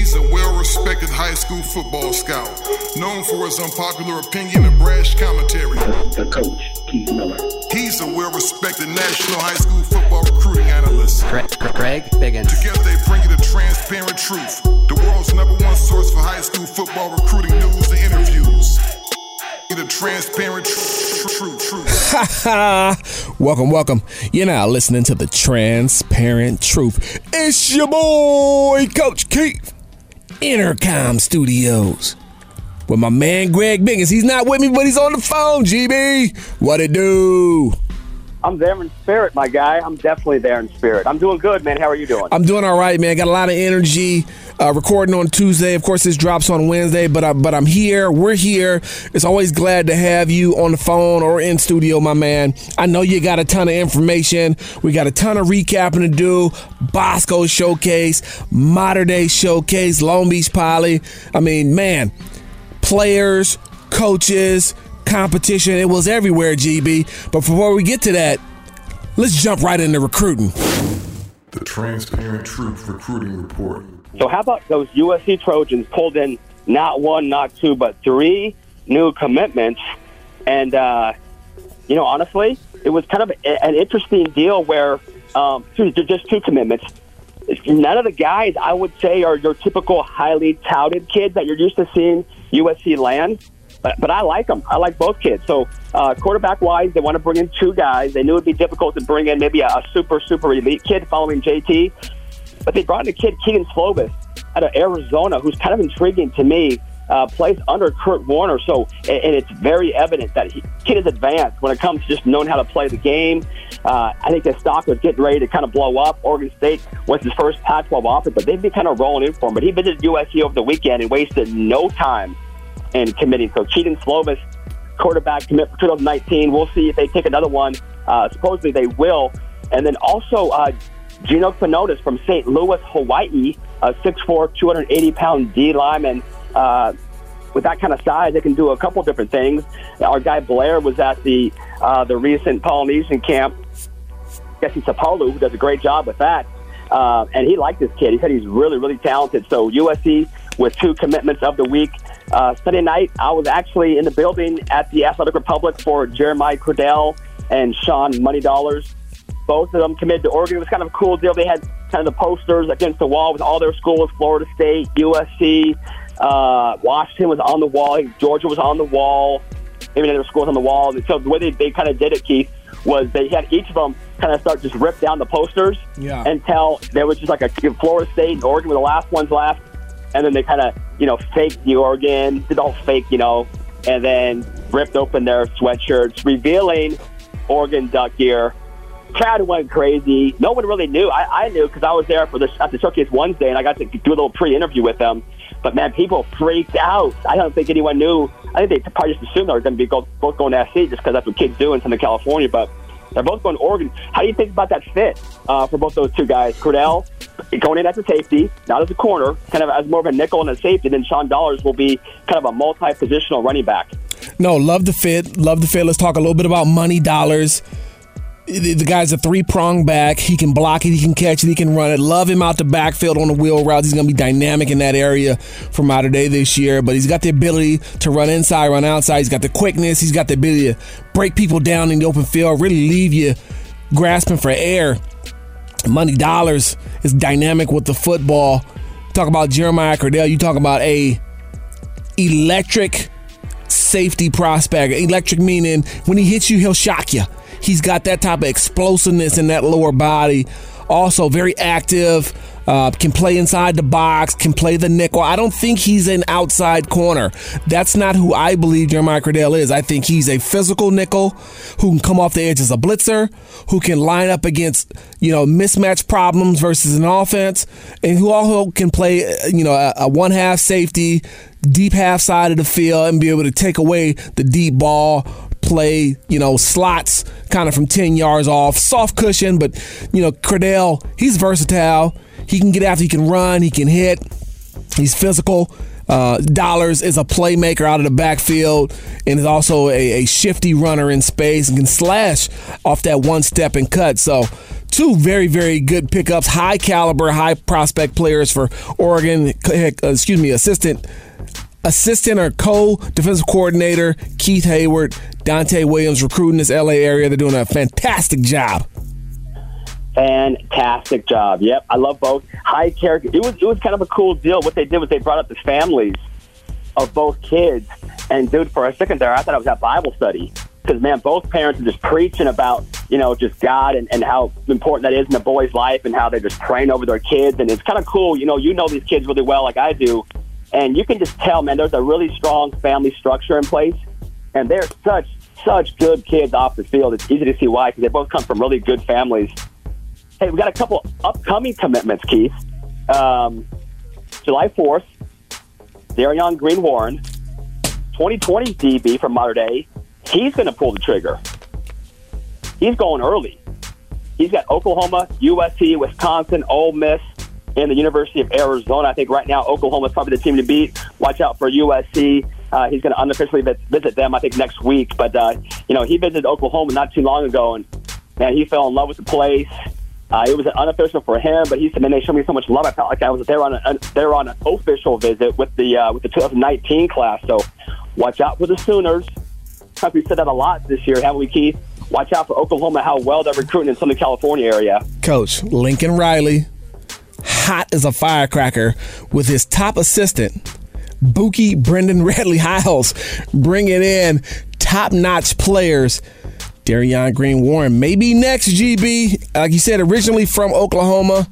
He's a well respected high school football scout, known for his unpopular opinion and brash commentary. The coach, Keith Miller. He's a well respected national high school football recruiting analyst. Greg, Greg Biggins. Together they bring you the transparent truth, the world's number one source for high school football recruiting news and interviews. The transparent truth, truth. welcome, welcome. You're now listening to the transparent truth. It's your boy, Coach Keith, Intercom Studios. With my man Greg Biggins. He's not with me, but he's on the phone, GB. What it do? I'm there in spirit, my guy. I'm definitely there in spirit. I'm doing good, man. How are you doing? I'm doing all right, man. Got a lot of energy. Uh, recording on Tuesday. Of course, this drops on Wednesday, but I, but I'm here. We're here. It's always glad to have you on the phone or in studio, my man. I know you got a ton of information. We got a ton of recapping to do. Bosco Showcase, Mater Dei Showcase, Long Beach Poly. I mean, man, players, coaches, competition. It was everywhere, GB. But before we get to that, let's jump right into recruiting. The Transparent Truth Recruiting Report. So, how about those USC Trojans pulled in not one, not two, but three new commitments? And, uh, you know, honestly, it was kind of an interesting deal where um, just two commitments. None of the guys, I would say, are your typical highly touted kids that you're used to seeing USC land. But, but I like them. I like both kids. So, uh, quarterback wise, they want to bring in two guys. They knew it'd be difficult to bring in maybe a, a super, super elite kid following JT. But they brought in a kid, Kedon Slovis, out of Arizona, who's kind of intriguing to me. Uh, plays under Kurt Warner, so and it's very evident that he, kid is advanced when it comes to just knowing how to play the game. Uh, I think the stock was getting ready to kind of blow up. Oregon State was his first Pac-12 offer, but they've been kind of rolling in for him. But he visited USC over the weekend and wasted no time in committing. So Kedon Slovis, quarterback commit for 2019. We'll see if they take another one. Uh, supposedly they will. And then also uh, Gino Quinones from St. Louis, Hawaii, a 6'4", 280 pound D lineman. Uh, with that kind of size, they can do a couple different things. Our guy Blair was at the uh, the recent Polynesian camp. Jesse Sapolu, who does a great job with that. Uh, and he liked this kid. He said he's really, really talented. So USC with two commitments of the week. Uh, Sunday night, I was actually in the building at the Athletic Republic for Jeremiah Criddell and Sean Money Dollars both of them committed to Oregon. It was kind of a cool deal. They had kind of the posters against the wall with all their schools: Florida State, USC, uh, Washington was on the wall, Georgia was on the wall, maybe other schools on the wall. And so the way they, they kind of did it, Keith, was they had each of them kind of start just rip down the posters yeah. until there was just like a Florida State and Oregon were the last ones left, and then they kind of you know faked the Oregon, did all fake, you know, and then ripped open their sweatshirts, revealing Oregon Duck gear crowd went crazy. No one really knew. I, I knew because I was there for the at the showcase Wednesday, and I got to do a little pre-interview with them. But man, people freaked out. I don't think anyone knew. I think they probably just assumed they were going to be both going to SC just because that's what kids do in Southern California. But they're both going to Oregon. How do you think about that fit uh, for both those two guys? Criddell going in as a safety, not as a corner, kind of as more of a nickel and a safety. Then Sean Dollars will be kind of a multi-positional running back. No, love the fit. Love the fit. Let's talk a little bit about money dollars the guy's a three prong back. He can block it, he can catch it, he can run it. Love him out the backfield on the wheel routes. He's going to be dynamic in that area for Mater Dei this year. But he's got the ability to run inside, run outside. He's got the quickness. He's got the ability to break people down in the open field, really leave you grasping for air. Money Dollars is dynamic with the football. Talk about Jeremiah Criddell. You talk about a electric safety prospect. Electric meaning when he hits you, he'll shock you. He's got that type of explosiveness in that lower body. Also, very active. Uh, can play inside the box, can play the nickel. I don't think he's an outside corner. That's not who I believe Jeremiah Criddell is. I think he's a physical nickel who can come off the edge as a blitzer, who can line up against, you know, mismatch problems versus an offense, and who also can play, uh, you know, a, a one half safety, deep half side of the field and be able to take away the deep ball play, you know, slots kind of from 10 yards off, soft cushion, but, you know, Criddell, he's versatile. He can get after, he can run, he can hit. He's physical. Uh, Dollars is a playmaker out of the backfield and is also a, a shifty runner in space and can slash off that one step and cut. So, two very, very good pickups, high caliber, high prospect players for Oregon. Excuse me, assistant assistant or co defensive coordinator Keith Heyward, Donte Williams recruiting this LA area. They're doing a fantastic job. Fantastic job. Yep, I love both. High character. It was it was kind of a cool deal. What they did was they brought up the families of both kids. And dude, for a second there, I thought I was at Bible study because man, both parents are just preaching about you know just God and, and how important that is in the boy's life and how they're just praying over their kids. And it's kind of cool. You know, you know these kids really well, like I do, and you can just tell, man, there's a really strong family structure in place, and they're such such good kids off the field. It's easy to see why because they both come from really good families. Hey, we got a couple upcoming commitments, Keith. Um, July 4th, Darion Green Warren, 2020 DB from Mater Dei. He's going to pull the trigger. He's going early. He's got Oklahoma, USC, Wisconsin, Ole Miss, and the University of Arizona. I think right now Oklahoma is probably the team to beat. Watch out for USC. Uh, he's going to unofficially visit them, I think, next week. But, uh, you know, he visited Oklahoma not too long ago, and, man, he fell in love with the place. Uh, it was an unofficial for him, but he said, "Man, they showed me so much love. I felt like I was there on a there on an official visit with the uh, with the 2019 class. So, watch out for the Sooners. We said that a lot this year, haven't we, Keith? Watch out for Oklahoma, how well they're recruiting in Southern California area. Coach Lincoln Riley, hot as a firecracker, with his top assistant, Buki Brendan Redley Hiles, bringing in top notch players Darion Green Warren, maybe next GB. Like you said, originally from Oklahoma,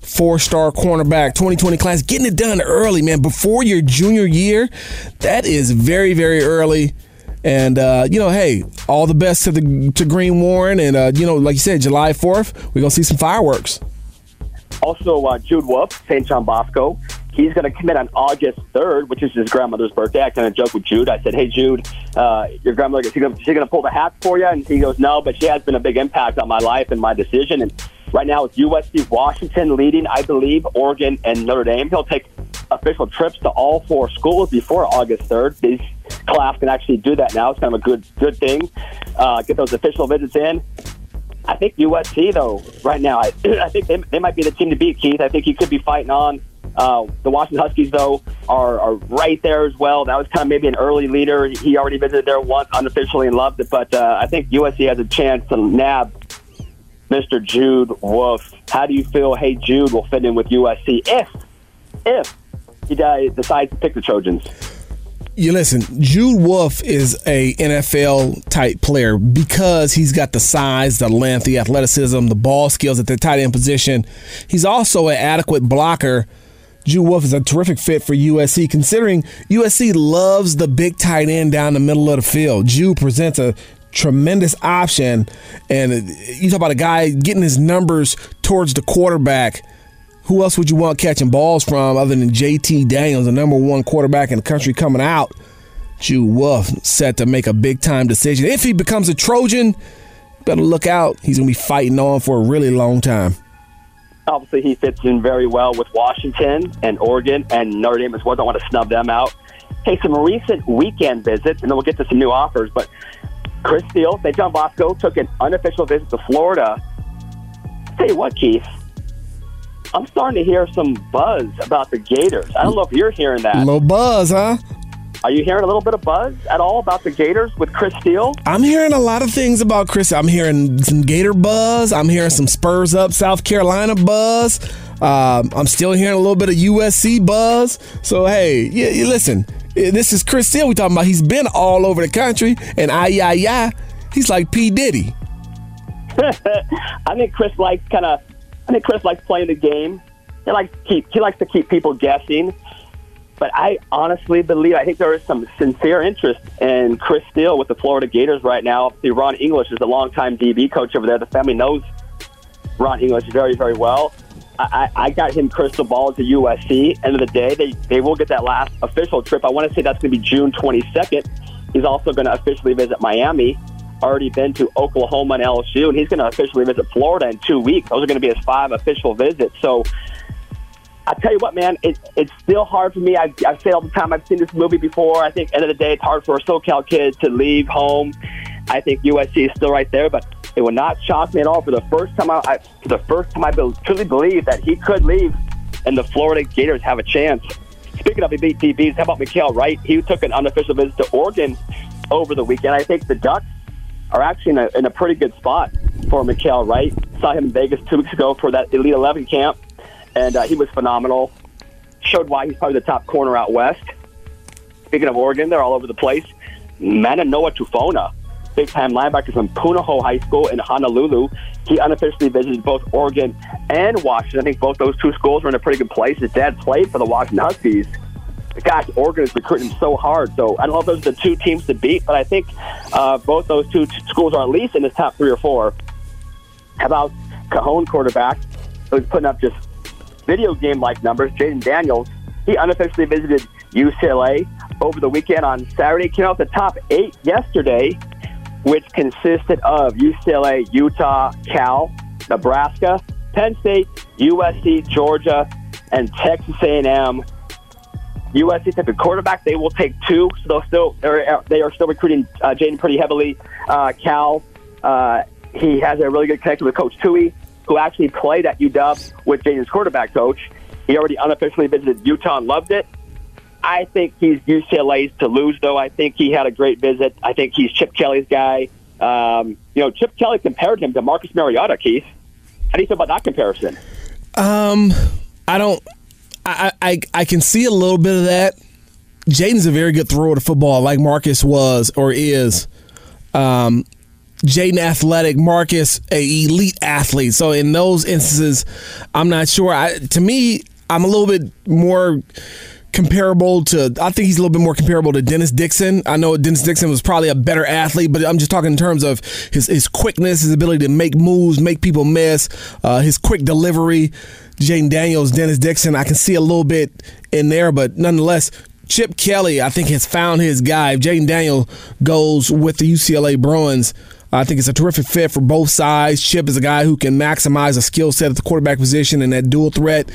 four star cornerback, 2020 class, getting it done early, man, before your junior year. That is very, very early. And uh, you know, hey, all the best to the to Green Warren, and uh, you know, like you said, July fourth, we're gonna see some fireworks. Also, uh, Jude Wolfe, St. John Bosco, He's going to commit on August 3rd, which is his grandmother's birthday. I kind of joked with Jude. I said, "Hey, Jude, uh, your grandmother is she going to pull the hat for you?" And he goes, "No, but she has been a big impact on my life and my decision." And right now, it's USC Washington leading, I believe, Oregon and Notre Dame. He'll take official trips to all four schools before August 3rd. These class can actually do that now. It's kind of a good good thing. Uh, get those official visits in. I think USC though right now, I, I think they, they might be the team to beat. Keith, I think he could be fighting on uh, the Washington Huskies, though, are, are right there as well. That was kind of maybe an early leader. He already visited there once unofficially and loved it, but uh, I think USC has a chance to nab Mr. Jude Wolfe. How do you feel? Hey, Jude will fit in with USC if if he decides to pick the Trojans. You listen, Jude Wolfe is a NFL type player because he's got the size, the length, the athleticism, the ball skills at the tight end position. He's also an adequate blocker Jude Wolfe is a terrific fit for USC, considering USC loves the big tight end down the middle of the field. Jude presents a tremendous option, and you talk about a guy getting his numbers towards the quarterback. Who else would you want catching balls from other than JT Daniels, the number one quarterback in the country coming out? Jude Wolfe set to make a big time decision. If he becomes a Trojan, better look out. He's going to be fighting on for a really long time. Obviously, he fits in very well with Washington and Oregon and Notre Dame as well. Don't want to snub them out. Hey, some recent weekend visits, and then we'll get to some new offers. But Chris Steele, St. John Bosco, took an unofficial visit to Florida. Tell you what, Keith, I'm starting to hear some buzz about the Gators. I don't know if you're hearing that. A little buzz, huh? Are you hearing a little bit of buzz at all about the Gators with Chris Steele? I'm hearing a lot of things about Chris. I'm hearing some Gator buzz. I'm hearing some Spurs up South Carolina buzz. Um, I'm still hearing a little bit of USC buzz. So hey, yeah, listen, this is Chris Steele we talking about. He's been all over the country, and I yeah yeah, he's like P Diddy. I think Chris likes kind of. Think Chris likes playing the game. He likes keep. He likes to keep people guessing. But I honestly believe, I think there is some sincere interest in Chris Steele with the Florida Gators right now. Obviously, Ron English is a longtime DB coach over there. The family knows Ron English very, very well. I, I got him crystal ball to USC. End of the day, they, they will get that last official trip. I want to say that's going to be June 22nd. He's also going to officially visit Miami. Already been to Oklahoma and LSU, and he's going to officially visit Florida in two weeks. Those are going to be his five official visits. So I tell you what, man, it, it's still hard for me. I, I say all the time, I've seen this movie before. I think, end of the day, it's hard for a SoCal kid to leave home. I think USC is still right there, but it would not shock me at all. For the first time, I, I for the first time, I be, truly believe that he could leave, and the Florida Gators have a chance. Speaking of DBs, how about Mykael Wright? He took an unofficial visit to Oregon over the weekend. I think the Ducks are actually in a, in a pretty good spot for Mykael Wright. Saw him in Vegas two weeks ago for that Elite 11 camp and uh, he was phenomenal. Showed why he's probably the top corner out west. Speaking of Oregon, they're all over the place. Mananoa Tufona, big time linebacker from Punahou High School in Honolulu. He unofficially visited both Oregon and Washington. I think both those two schools were in a pretty good place. His dad played for the Washington Huskies. Gosh, Oregon is recruiting so hard. So I don't know if those are the two teams to beat, but I think uh, both those two t- schools are at least in his top three or four. How about Cajon quarterback, who's putting up just video game like numbers, Jayden Daniels, he unofficially visited UCLA over the weekend on Saturday. Came out the top eight yesterday, which consisted of UCLA, Utah, Cal, Nebraska, Penn State, USC, Georgia, and Texas A&M. USC took a quarterback. They will take two, so they'll still they're, they are still recruiting uh, Jayden pretty heavily. Uh, Cal, uh, he has a really good connection with Coach Tui who actually played at UW with Jayden's quarterback coach. He already unofficially visited Utah and loved it. I think he's UCLA's to lose, though. I think he had a great visit. I think he's Chip Kelly's guy. Um, you know, Chip Kelly compared him to Marcus Mariota, Keith. How do you feel about that comparison? Um, I don't. I, I can see a little bit of that. Jayden's a very good thrower to football, like Marcus was or is. Um, Jayden athletic, Marcus a elite athlete. So in those instances, I'm not sure. I, to me, I'm a little bit more comparable to I think he's a little bit more comparable to Dennis Dixon. I know Dennis Dixon was probably a better athlete, but I'm just talking in terms of his his quickness, his ability to make moves, make people miss, uh, his quick delivery. Jayden Daniels, Dennis Dixon, I can see a little bit in there, but nonetheless, Chip Kelly, I think, has found his guy. If Jayden Daniel goes with the UCLA Bruins, I think it's a terrific fit for both sides. Chip is a guy who can maximize a skill set at the quarterback position and that dual threat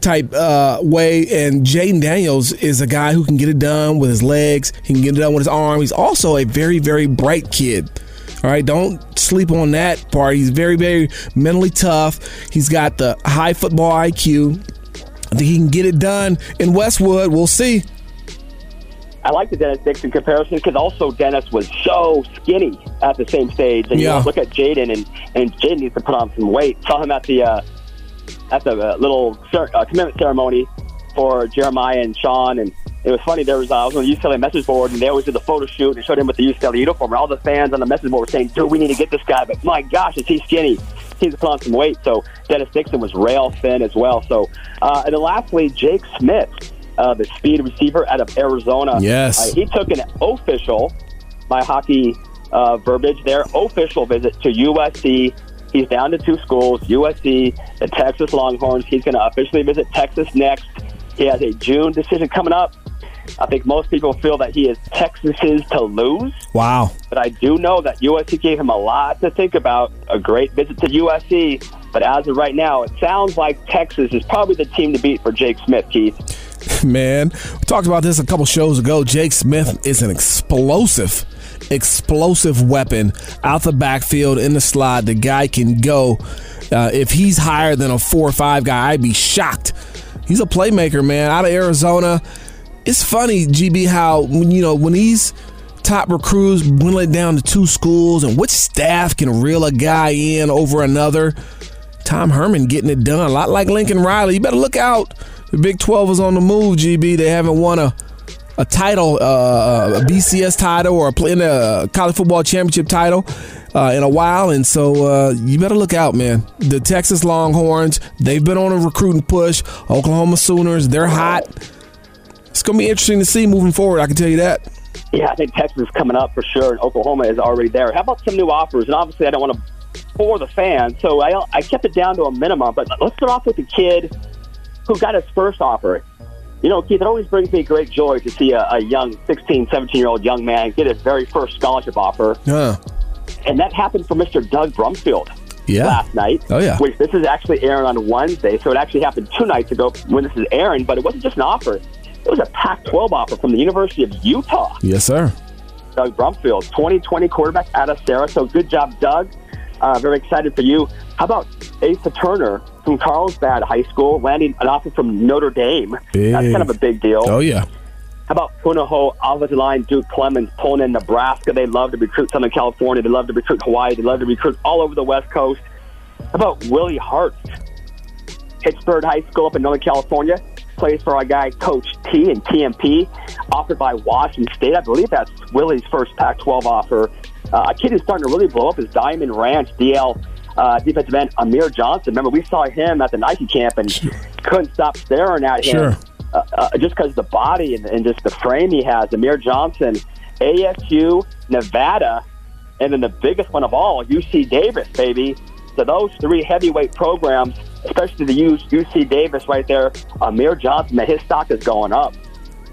type uh, way. And Jayden Daniels is a guy who can get it done with his legs. He can get it done with his arm. He's also a very, very bright kid. All right, don't sleep on that part. He's very, very mentally tough. He's got the high football IQ. I think he can get it done in Westwood. We'll see. I like the Dennis Dixon comparison because also Dennis was so skinny at the same stage. And Yeah. you look at Jayden, and and Jayden needs to put on some weight. Saw him at the uh, at the uh, little cer- uh, commitment ceremony for Jeremiah and Sean, and it was funny. There was uh, I was on the UCLA message board, and they always did the photo shoot and showed him with the UCLA uniform. And all the fans on the message board were saying, "Dude, we need to get this guy." But my gosh, is he skinny? He needs to put on some weight. So Dennis Dixon was rail thin as well. So uh, and then lastly, Jake Smith. Uh, the speed receiver out of Arizona. Yes. Uh, he took an official, my hockey uh, verbiage there, official visit to USC. He's down to two schools, USC, the Texas Longhorns. He's going to officially visit Texas next. He has a June decision coming up. I think most people feel that he is Texas's to lose, Wow. but I do know that USC gave him a lot to think about. A great visit to USC, but as of right now, it sounds like Texas is probably the team to beat for Jake Smith, Keith. Man, we talked about this a couple shows ago. Jake Smith is an explosive, explosive weapon out the backfield in the slot. The guy can go. Uh, if he's higher than a four or five guy, I'd be shocked. He's a playmaker, man, out of Arizona. It's funny, GB, how you know when these top recruits dwindle it down to two schools, and which staff can reel a guy in over another. Tom Herman getting it done, a lot like Lincoln Riley. You better look out. The Big 12 is on the move, GB. They haven't won a a title, uh, a BCS title, or a, play- in a college football championship title uh, in a while, and so uh, you better look out, man. The Texas Longhorns, they've been on a recruiting push. Oklahoma Sooners, they're hot. It's gonna be interesting to see moving forward. I can tell you that. Yeah, I think Texas is coming up for sure, and Oklahoma is already there. How about some new offers? And obviously, I don't want to bore the fans, so I, I kept it down to a minimum. But let's start off with the kid who got his first offer. You know, Keith, it always brings me great joy to see a, a young 16, 17 year old young man get his very first scholarship offer. Yeah. And that happened for Mr. Doug Brumfield. Yeah. last night. Oh, yeah. Which this is actually airing on Wednesday, so it actually happened two nights ago when this is airing. But it wasn't just an offer; it was a Pac-12 offer from the University of Utah. Yes, sir. Doug Brumfield, 2020 quarterback out of Sarah. So good job, Doug. Uh, very excited for you. How about Asa Turner from Carlsbad High School landing an offer from Notre Dame? Big. That's kind of a big deal. Oh yeah. How about Punahou, offensive line, Duke Clemens, pulling in Nebraska? They love to recruit Southern California. They love to recruit Hawaii. They love to recruit all over the West Coast. How about Willie Hart, Pittsburg High School up in Northern California? Plays for our guy, Coach T and TMP, offered by Washington State. I believe that's Willie's first Pac 12 offer. Uh, a kid who's starting to really blow up is Diamond Ranch, DL uh, defensive end Amir Johnson. Remember, we saw him at the Nike camp and couldn't stop staring at him Sure. uh, uh, just because the body and, and just the frame he has. Amir Johnson, ASU, Nevada, and then the biggest one of all, UC Davis, baby. So those three heavyweight programs, especially the UC Davis right there, Amir Johnson, man, his stock is going up.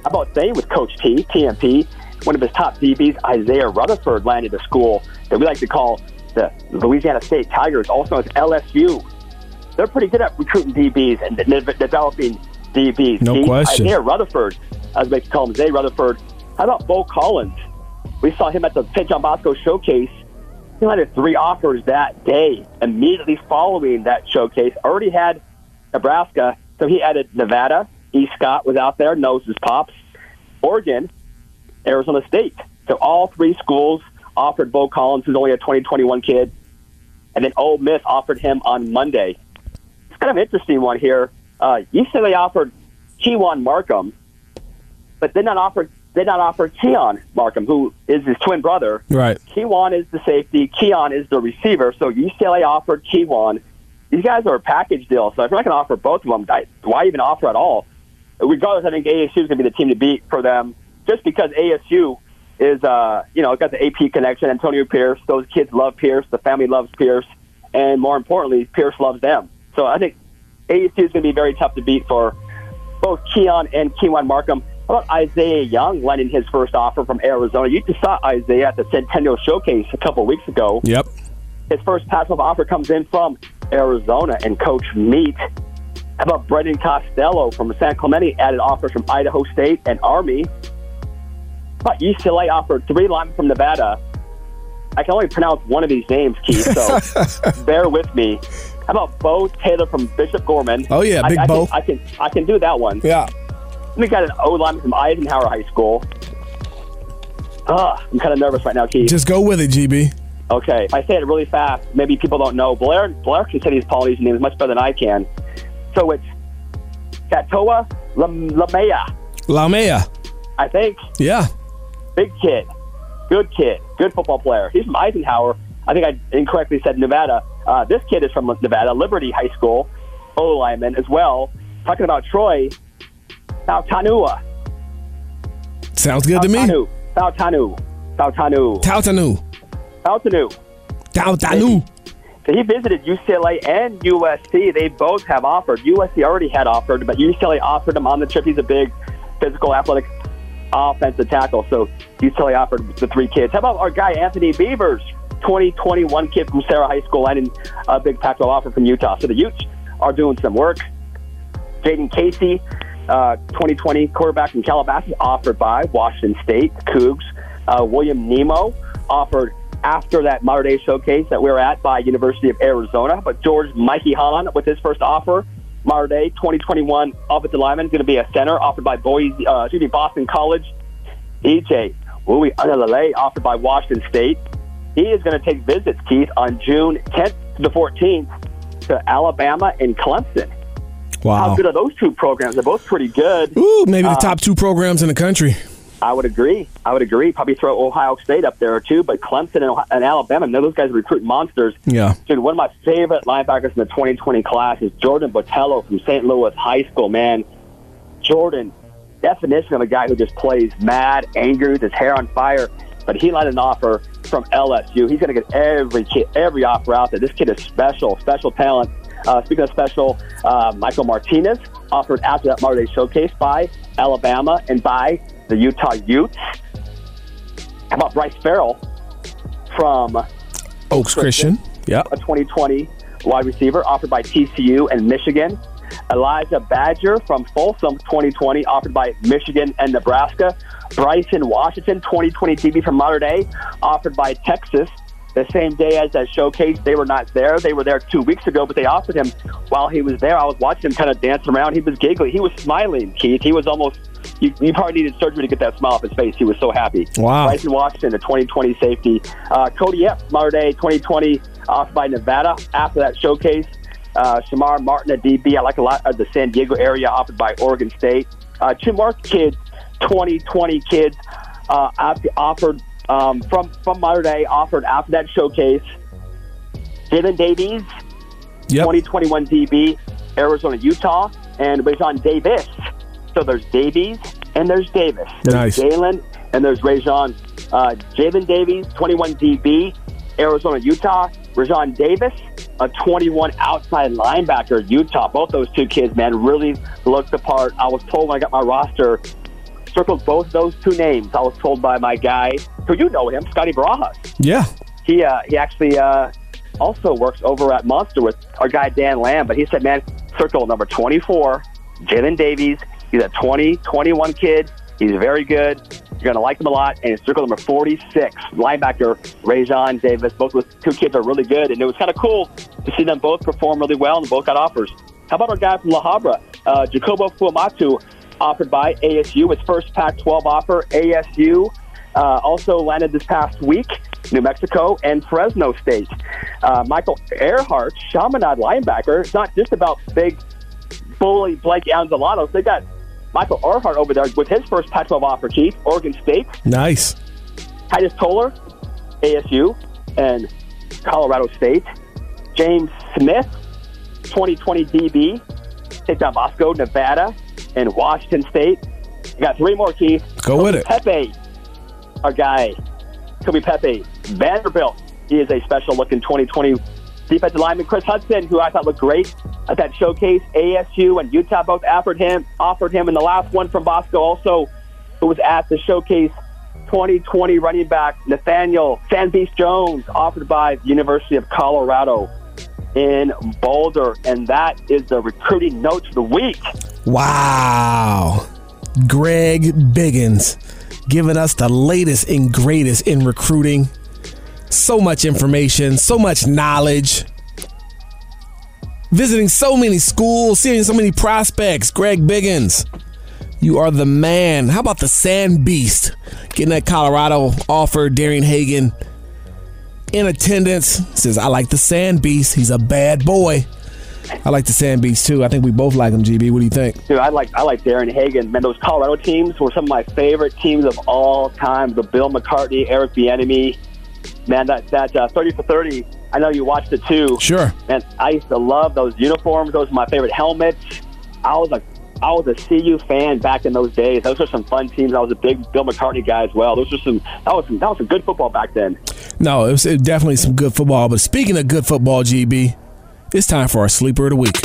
How about staying with Coach T, TMP? One of his top DBs, Isaiah Rutherford, landed a school that we like to call the Louisiana State Tigers, also known as LSU. They're pretty good at recruiting DBs and de- developing DBs. No question. Isaiah Rutherford, as to call him, Zay Rutherford. How about Bo Collins? We saw him at the St. John Bosco Showcase. He landed three offers that day. Immediately following that showcase, already had Nebraska, so he added Nevada. E. Scott was out there, knows his pops. Oregon, Arizona State. So all three schools offered Bo Collins, who's only a 2021 kid, and then Ole Miss offered him on Monday. It's kind of an interesting one here. Uh, UCLA offered Kewan Markham, but did not offer did not offer Keon Markham, who is his twin brother. Right. Kewan is the safety. Keon is the receiver. So UCLA offered Kewan. These guys are a package deal. So if you're not going to offer both of them, I- why even offer at all? Regardless, I think ASU is going to be the team to beat for them, just because ASU is, uh, you know, got the AP connection. Antonio Pierce. Those kids love Pierce. The family loves Pierce, and more importantly, Pierce loves them. So I think ASU is going to be very tough to beat for both Keon and Kewan Markham. How about Isaiah Young landing his first offer from Arizona? You just saw Isaiah at the Centennial Showcase a couple weeks ago. Yep. His first passive offer comes in from Arizona and Coach Meat. How about Brendan Costello from San Clemente added offers from Idaho State and Army? About UCLA offered three linemen from Nevada. I can only pronounce one of these names, Keith, so bear with me. How about Bo Taylor from Bishop Gorman? Oh, yeah, Big I, Bo. Can, I can I can do that one. Yeah. We got an O lineman from Eisenhower High School. Ah, I'm kind of nervous right now, Keith. Just go with it, GB. Okay, if I say it really fast, maybe people don't know. Blair Blair can say these Polynesian names much better than I can. So it's Katoa Lam- Lamea, Lamea. I think. Yeah. Big kid, good kid, good football player. He's from Eisenhower. I think I incorrectly said Nevada. Uh, this kid is from Nevada, Liberty High School, O lineman as well. Talking about Troy, Tautanua. Sounds good to me. Tautanu. Tautanu. Tautanu. Tautanu. Tautanu. Tautanu. So he visited UCLA and USC. They both have offered. USC already had offered, but UCLA offered him on the trip. He's a big physical, athletic offensive tackle. So he's UCLA offered the three kids. How about our guy Anthony Beavers, 2021 kid from Sarah High School, and a big Pac-12 offer from Utah. So the Utes are doing some work. Jaden Casey, uh, 2020 quarterback from Calabasas, offered by Washington State Cougs. Uh, William Nemo offered after that Mater Dei Showcase that we were at by University of Arizona. But George Mikey Hahn with his first offer, Day 2021 offensive lineman, is going to be a center offered by Boise, uh, excuse me, Boston College. EJ Louis Analale offered by Washington State. He is going to take visits, Keith, on June 10th to the 14th to Alabama and Clemson. Wow. How good are those two programs? They're both pretty good. Ooh, maybe the top two programs in the country. I would agree. I would agree. Probably throw Ohio State up there too, but Clemson and, Ohio- and Alabama, no, those guys recruit monsters. Yeah. Dude, one of my favorite linebackers in the 2020 class is Jordan Botelho from St. Louis High School. Man, Jordan, definition of a guy who just plays mad, angry, with his hair on fire. But he landed an offer from LSU. He's going to get every kid, every offer out there. This kid is special, special talent. Uh, speaking of special, uh, Michael Martinez offered after that Mater Dei Showcase by Alabama and by the Utah Utes. How about Bryce Farrell from Oaks Christian. Yep. a 2020 wide receiver, offered by TCU and Michigan. Elijah Badger from Folsom, 2020, offered by Michigan and Nebraska. Bryson Washington, 2020 DB from Mater Dei, offered by Texas. The same day as that showcase, they were not there. They were there two weeks ago, but they offered him while he was there. I was watching him kind of dancing around. He was giggling. He was smiling, Keith. He was almost, you, you probably needed surgery to get that smile off his face. He was so happy. Wow. Bryson Washington, the 2020 safety. Uh, Cody Epps, Mater Dei, 2020, offered by Nevada. After that showcase, uh, Shamar Martin, a DB. I like a lot of the San Diego area, offered by Oregon State. Uh, two more kids, 2020 kids, uh, offered um, from from Mater Dei, offered after that showcase. Jalen Davies, Yep. 2021 DB, Arizona, Utah, and Rajon Davis. So there's Davies and there's Davis. There's Nice. Jalen and there's Rajon. Uh, Jalen Davies, 21 DB, Arizona, Utah. Rajon Davis, a 21 outside linebacker, Utah. Both those two kids, man, really looked the part. I was told when I got my roster, circled both those two names. I was told by my guy, who you know him, Scotty Barajas Yeah. he uh, he actually uh, also works over at Monster with our guy Dan Lamb. But he said, man, circle number 24, Jalen Davies. He's a 20, 21 kid. He's very good. You're going to like him a lot. And circle number 46, linebacker Rajon Davis. Both those two kids are really good. And it was kind of cool to see them both perform really well and both got offers. How about our guy from La Habra, uh, Jacobo Fuamatu, offered by ASU, his first Pac 12 offer. ASU uh, also landed this past week, New Mexico and Fresno State. Uh, Michael Earhart, Chaminade linebacker. It's not just about big bully Blake Antzoulatos. They got Michael Earhart over there with his first Pac 12 offer, Chief, Oregon State. Nice. Titus Toller, ASU, and Colorado State. James Smith, 2020 DB, St. John Bosco, Nevada, and Washington State. You got three more, Keith. Go with it. Pepe, our guy, Kobe Pepe, Vanderbilt. He is a special looking 2020 defensive lineman. Chris Hudson, who I thought looked great at that showcase. ASU and Utah both offered him, offered him, and the last one from Bosco also, who was at the showcase. 2020 running back Nathaniel Sandbeast Jones, offered by the University of Colorado in Boulder. And that is the recruiting notes of the week. Wow. Greg Biggins giving us the latest and greatest in recruiting. So much information, so much knowledge. Visiting so many schools, seeing so many prospects. Greg Biggins, you are the man. How about the Sand Beast? Getting that Colorado offer, Darian Hagan in attendance. Says, I like the Sand Beast. He's a bad boy. I like the Sand Beast too. I think we both like him, GB. What do you think? Dude, I like I like Darian Hagan. Man, those Colorado teams were some of my favorite teams of all time. The Bill McCartney, Eric Bieniemy. Man, that that uh, thirty for thirty. I know you watched it too. Sure. Man, I used to love those uniforms. Those were my favorite helmets. I was a I was a CU fan back in those days. Those were some fun teams. I was a big Bill McCartney guy as well. Those were some that was some, that was some good football back then. No, it was it definitely some good football. But speaking of good football, GB, it's time for our sleeper of the week.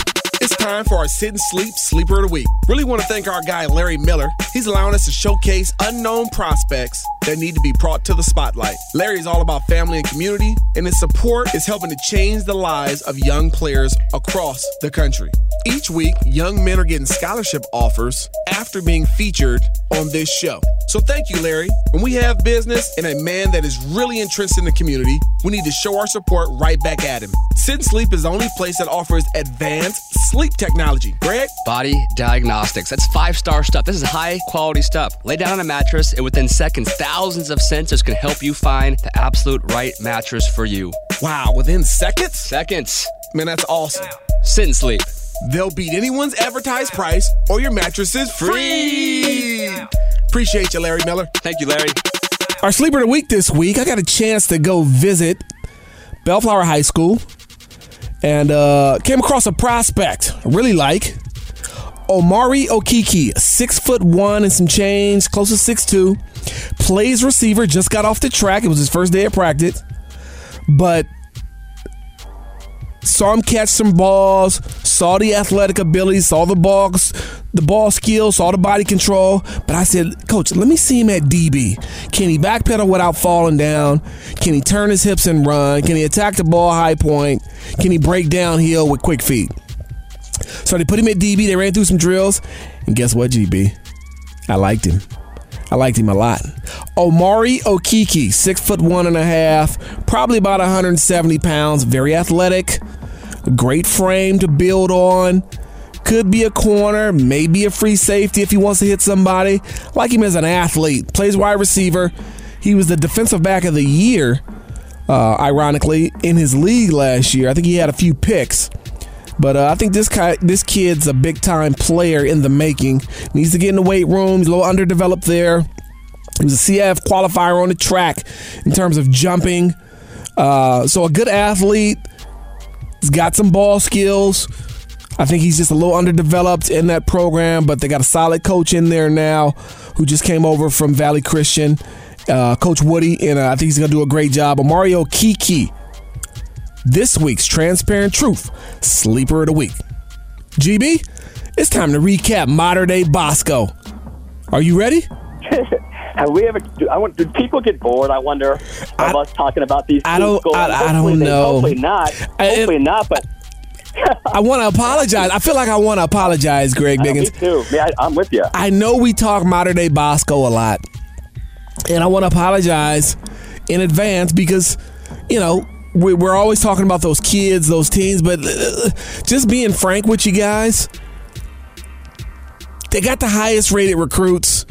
It's time for our Sit and Sleep Sleeper of the Week. Really want to thank our guy Larry Miller. He's allowing us to showcase unknown prospects that need to be brought to the spotlight. Larry is all about family and community, and his support is helping to change the lives of young players across the country. Each week, young men are getting scholarship offers after being featured on this show. So thank you, Larry. When we have business and a man that is really interested in the community, we need to show our support right back at him. Sit and Sleep is the only place that offers advanced sleep technology. Greg? Body Diagnostics. That's five star stuff. This is high quality stuff. Lay down on a mattress, and within seconds, thousands of sensors can help you find the absolute right mattress for you. Wow, within seconds? Seconds. Man, that's awesome. Sit and sleep. They'll beat anyone's advertised price, or your mattress is free. Appreciate you, Larry Miller. Thank you, Larry. Our sleeper of the week this week, I got a chance to go visit Bellflower High School and uh, came across a prospect I really like. Omari Okiki, six foot one and some change, close to six two. Plays receiver, just got off the track. It was his first day of practice, but saw him catch some balls, saw the athletic ability, saw the balls the ball skills, saw the body control, but I said, Coach, let me see him at DB. Can he backpedal without falling down? Can he turn his hips and run? Can he attack the ball high point? Can he break downhill with quick feet? So they put him at DB. They ran through some drills, and guess what, GB? I liked him. I liked him a lot. Omari Okiki, six foot one and a half, probably about 170 pounds, very athletic, great frame to build on. Could be a corner, maybe a free safety if he wants to hit somebody. Like him as an athlete, plays wide receiver. He was the defensive back of the year, uh, ironically, in his league last year. I think he had a few picks. But uh, I think this guy, this kid's a big time player in the making. Needs to get in the weight room. He's a little underdeveloped there. He was a CIF qualifier on the track in terms of jumping. Uh, so a good athlete. He's got some ball skills. I think he's just a little underdeveloped in that program, but they got a solid coach in there now who just came over from Valley Christian, uh, Coach Woody, and uh, I think he's going to do a great job. Omari Okiki this week's Transparent Truth Sleeper of the Week. GB, it's time to recap Mater Dei Bosco. Are you ready? Have we ever? Do, I want. Do people get bored? I wonder of I- us talking about these. I don't- schools. I- I don't they- know. Hopefully not. I- it- Hopefully not. But I want to apologize. I feel like I want to apologize, Greg uh, me too. Yeah, I, I'm with you. I know we talk Mater Dei Bosco a lot, and I want to apologize in advance because, you know, we're always talking about those kids, those teens, but uh, just being frank with you guys, they got the highest rated recruits.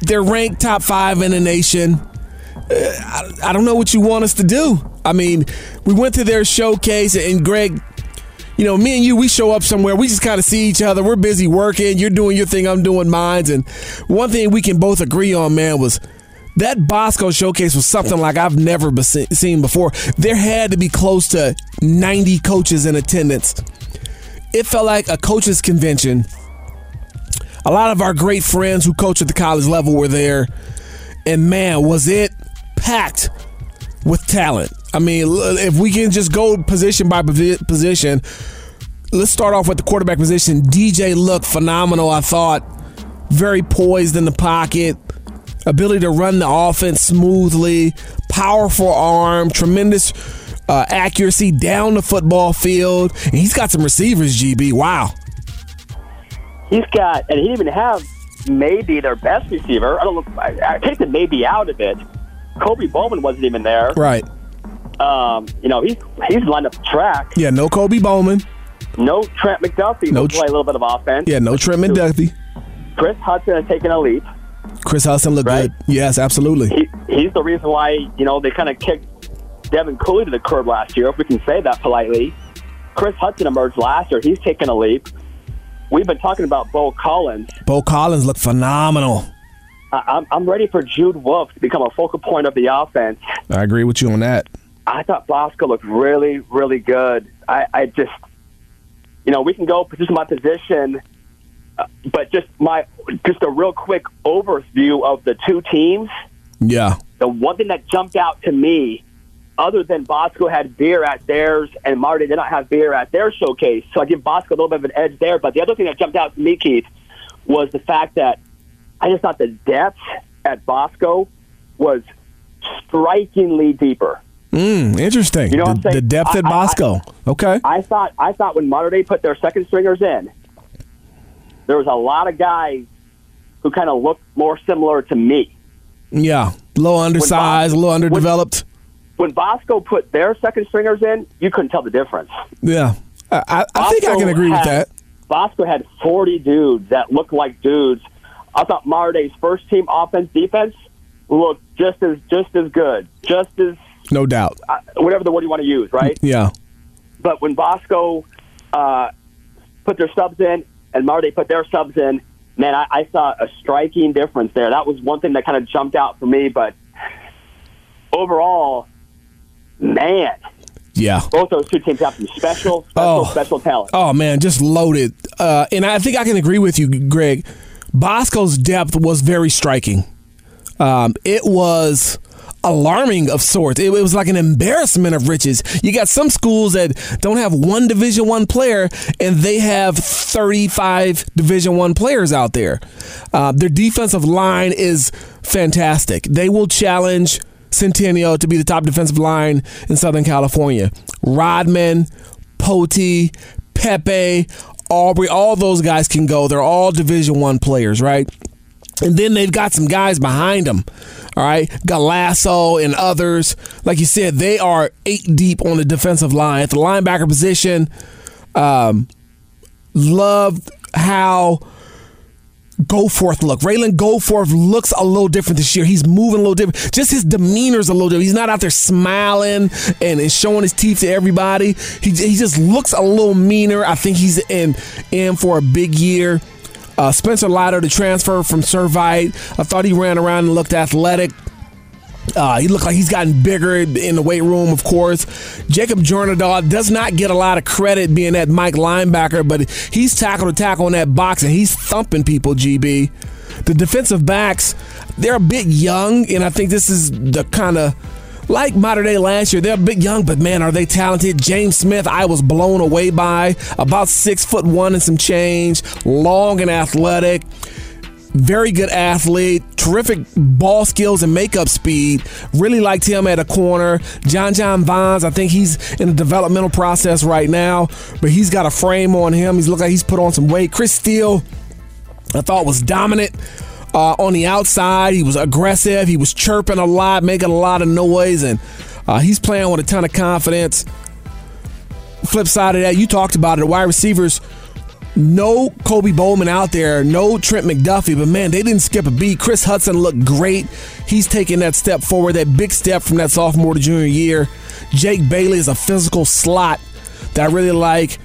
They're ranked top five in the nation. Uh, I, I don't know what you want us to do. I mean, we went to their showcase, and Greg, you know, me and you, we show up somewhere. We just kind of see each other. We're busy working. You're doing your thing. I'm doing mine. And one thing we can both agree on, man, was that Bosco showcase was something like I've never be- seen before. There had to be close to 90 coaches in attendance. It felt like a coaches convention. A lot of our great friends who coach at the college level were there. And man, was it packed with talent. I mean, if we can just go position by position, let's start off with the quarterback position. DJ looked phenomenal, I thought. Very poised in the pocket, ability to run the offense smoothly, powerful arm, tremendous uh, accuracy down the football field. And he's got some receivers, GB. Wow. He's got, and he didn't even have maybe their best receiver. I don't know. I, I take the maybe out of it. Kobe Bowman wasn't even there. Right. Um, you know, he's he's lined up the track. Yeah, no Kobe Bowman. No Trent McDuffie No play a little bit of offense. Yeah, no Trent McDuffie. Chris Hudson has taken a leap. Chris Hudson looked Right. good. Yes, absolutely. He, he's the reason why you know they kind of kicked Devin Cooley to the curb last year, if we can say that politely. Chris Hudson emerged last year. He's taken a leap. We've been talking about Bo Collins. Bo Collins looked phenomenal. I, I'm, I'm ready for Jude Wolfe to become a focal point of the offense. I agree with you on that. I thought Bosco looked really, really good. I, I just, you know, we can go position by position, but just my, just a real quick overview of the two teams. Yeah. The one thing that jumped out to me, other than Bosco had beer at theirs and Marty did not have beer at their showcase, so I give Bosco a little bit of an edge there. But the other thing that jumped out to me, Keith, was the fact that I just thought the depth at Bosco was strikingly deeper. Mm, interesting. You know what the, the depth at I- I- Bosco. okay. I thought I thought when Dei put their second stringers in, there was a lot of guys who kind of looked more similar to me. yeah. A little undersized, a little underdeveloped. When Bosco put their second stringers in, you couldn't tell the difference. yeah. I, I, think I can agree with that. Bosco had 40 dudes that looked like dudes. I thought Mater Dei's first team offense defense looked just as just as good, just as No doubt. uh, whatever the word you want to use, right? Yeah. But when Bosco uh, put their subs in and Marty put their subs in, man, I, I saw a striking difference there. That was one thing that kind of jumped out for me. But overall, man, Yeah. both those two teams have some special, special, Oh. special talent. Oh man, just loaded. Uh, and I think I can agree with you, Greg. Bosco's depth was very striking. Um, it was alarming of sorts. It, it, was like an embarrassment of riches. You got some schools that don't have one Division One player, and they have 35 Division One players out there. Uh, their defensive line is fantastic. They will challenge Centennial to be the top defensive line in Southern California. Rodman, Poti, Pepe, Aubrey, all those guys can go. They're all Division One players, right? And then they've got some guys behind them. All right. Galasso and others. Like you said, they are eight deep on the defensive line. At the linebacker position, um, loved how Goforth look. Ralen Goforth looks a little different this year. He's moving a little different. Just his demeanor's a little different. He's not out there smiling and, and showing his teeth to everybody. He, he just looks a little meaner. I think he's in in for a big year. Uh, Spencer Lytle, the transfer from Servite. I thought he ran around and looked athletic. Uh, he looked like he's gotten bigger in the weight room, of course. Jacob Jornadahl does not get a lot of credit being that Mike linebacker, but he's tackle to tackle in that box and he's thumping people, GB. The defensive backs, they're a bit young, and I think this is the kind of like Mater Dei last year, they're a bit young, but man, are they talented? James Smith, I was blown away by. About six foot one and some change, long and athletic very good athlete, terrific ball skills and makeup speed. Really liked him at a corner. John John Vines, I think he's in the developmental process right now, but he's got a frame on him. He's looked like he's put on some weight. Chris Steele, I thought was dominant. Uh, on the outside, he was aggressive. He was chirping a lot, making a lot of noise, and uh, he's playing with a ton of confidence. Flip side of that, you talked about it. Wide receivers no Kobe Bowman out there, no Trent McDuffie, but man, they didn't skip a beat. Kris Hutson looked great. He's taking that step forward, that big step from that sophomore to junior year. Jake Bailey is a physical slot that I really like.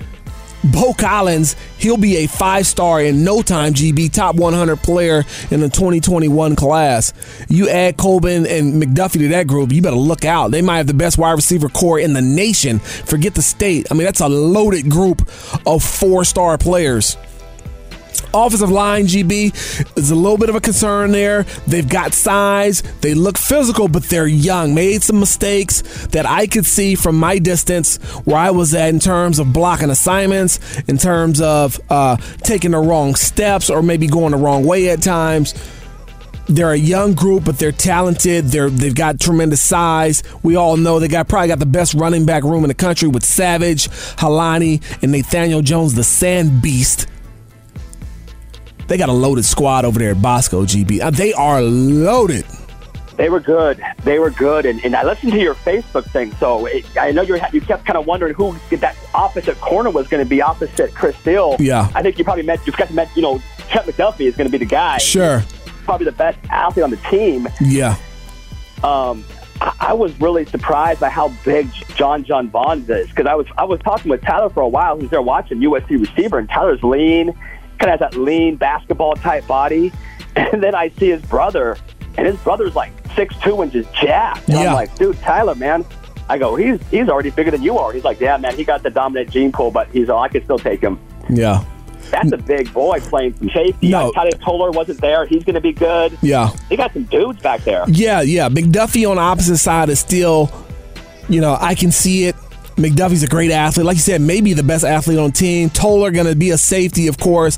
Beaux Collins, he'll be a five star in no time, GB, top 100 player in the 2021 class. You add Colbin and McDuffie to that group, you better look out. They might have the best wide receiver core in the nation. Forget the state. I mean, that's a loaded group of four star players. Offensive line, GB, is a little bit of a concern there. They've got size. They look physical, but they're young. Made some mistakes that I could see from my distance where I was at in terms of blocking assignments, in terms of uh, taking the wrong steps, or maybe going the wrong way at times. They're a young group, but they're talented. They're they've got tremendous size. We all know they got probably got the best running back room in the country with Savage, Halani, and Nathaniel Jones, the Sand Beast. They got a loaded squad over there at Bosco GB. Uh, they are loaded. They were good. They were good. And, and I listened to your Facebook thing, so it, I know you you kept kind of wondering who that opposite corner was going to be opposite Chris Steele. Yeah. I think you probably met, You've got to mention, you know, Trent McDuffie is going to be the guy. Sure. Probably the best athlete on the team. Yeah. Um, I, I was really surprised by how big John John Vaughn is because I was I was talking with Tyler for a while. He's there watching USC receiver, and Tyler's lean kind of has that lean basketball type body. And then I see his brother, and his brother's like six two and just jacked. And Yeah. I'm like, dude, Tyler, man. I go, he's he's already bigger than you are. He's like, yeah, man, he got the dominant gene pool, but he's all I could still take him. Yeah. That's a big boy playing some safety. No. Tyler Toller wasn't there. He's going to be good. Yeah. They got some dudes back there. Yeah, yeah. McDuffie on the opposite side is still, you know, I can see it. McDuffie's a great athlete. Like you said, maybe the best athlete on team. Toller going to be a safety, of course.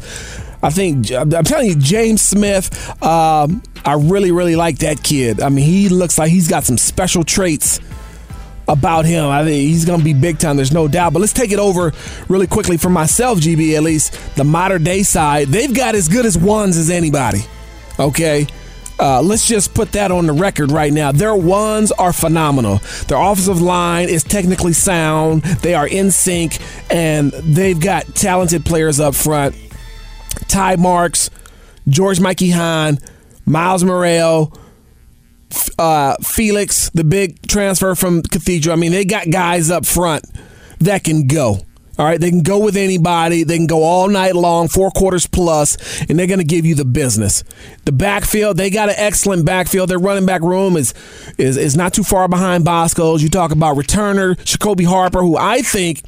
I think, I'm telling you, James Smith, um, I really, really like that kid. I mean, he looks like he's got some special traits about him. I think he's going to be big time. There's no doubt. But let's take it over really quickly for myself, GB, at least. The Mater Dei side, they've got as good as ones as anybody. Okay. Uh, let's just put that on the record right now. Their ones are phenomenal. Their offensive line is technically sound. They are in sync, and they've got talented players up front. Ty Marks, George Mikey Hahn, Miles Morrell, uh, Felix, the big transfer from Cathedral. I mean, they got guys up front that can go. All right, they can go with anybody. They can go all night long, four quarters plus, and they're going to give you the business. The backfield, they got an excellent backfield. Their running back room is is is not too far behind Bosco's. You talk about returner Jacoby Harper, who I think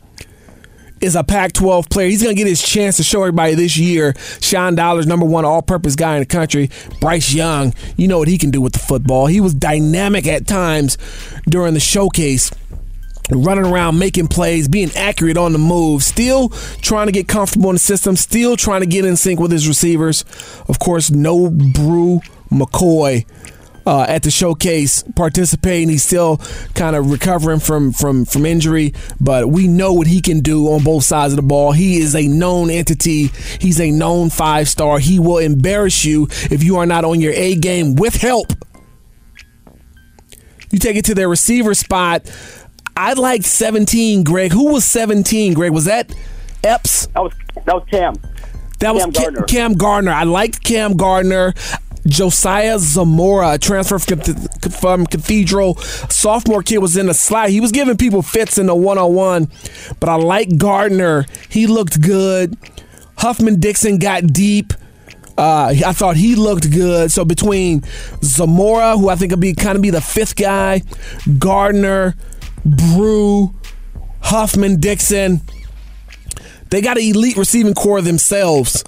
is a Pac 12 player. He's going to get his chance to show everybody this year. Sean Dollar's number one all purpose guy in the country. Bryce Young, you know what he can do with the football. He was dynamic at times during the showcase running around making plays, being accurate on the move, still trying to get comfortable in the system, still trying to get in sync with his receivers. Of course, no Bru McCoy. Uh, at the showcase participating. He's still kind of recovering from, from from injury, but we know what he can do on both sides of the ball. He is a known entity. He's a known five star. He will embarrass you if you are not on your A game with help. You take it to their receiver spot. I liked 17, Greg. Who was 17, Greg? Was that Epps? That was that was Cam. That was Cam Ca- Gardner. Cam Gardner. I liked Cam Gardner. Josiah Zamora, a transfer from Cathedral, sophomore kid, was in the slide. He was giving people fits in the one on one, but I like Gardner. He looked good. Huffman Dixon got deep. Uh, I thought he looked good. So between Zamora, who I think will be kind of be the fifth guy, Gardner, Bru, Huffman Dixon, they got an elite receiving core themselves.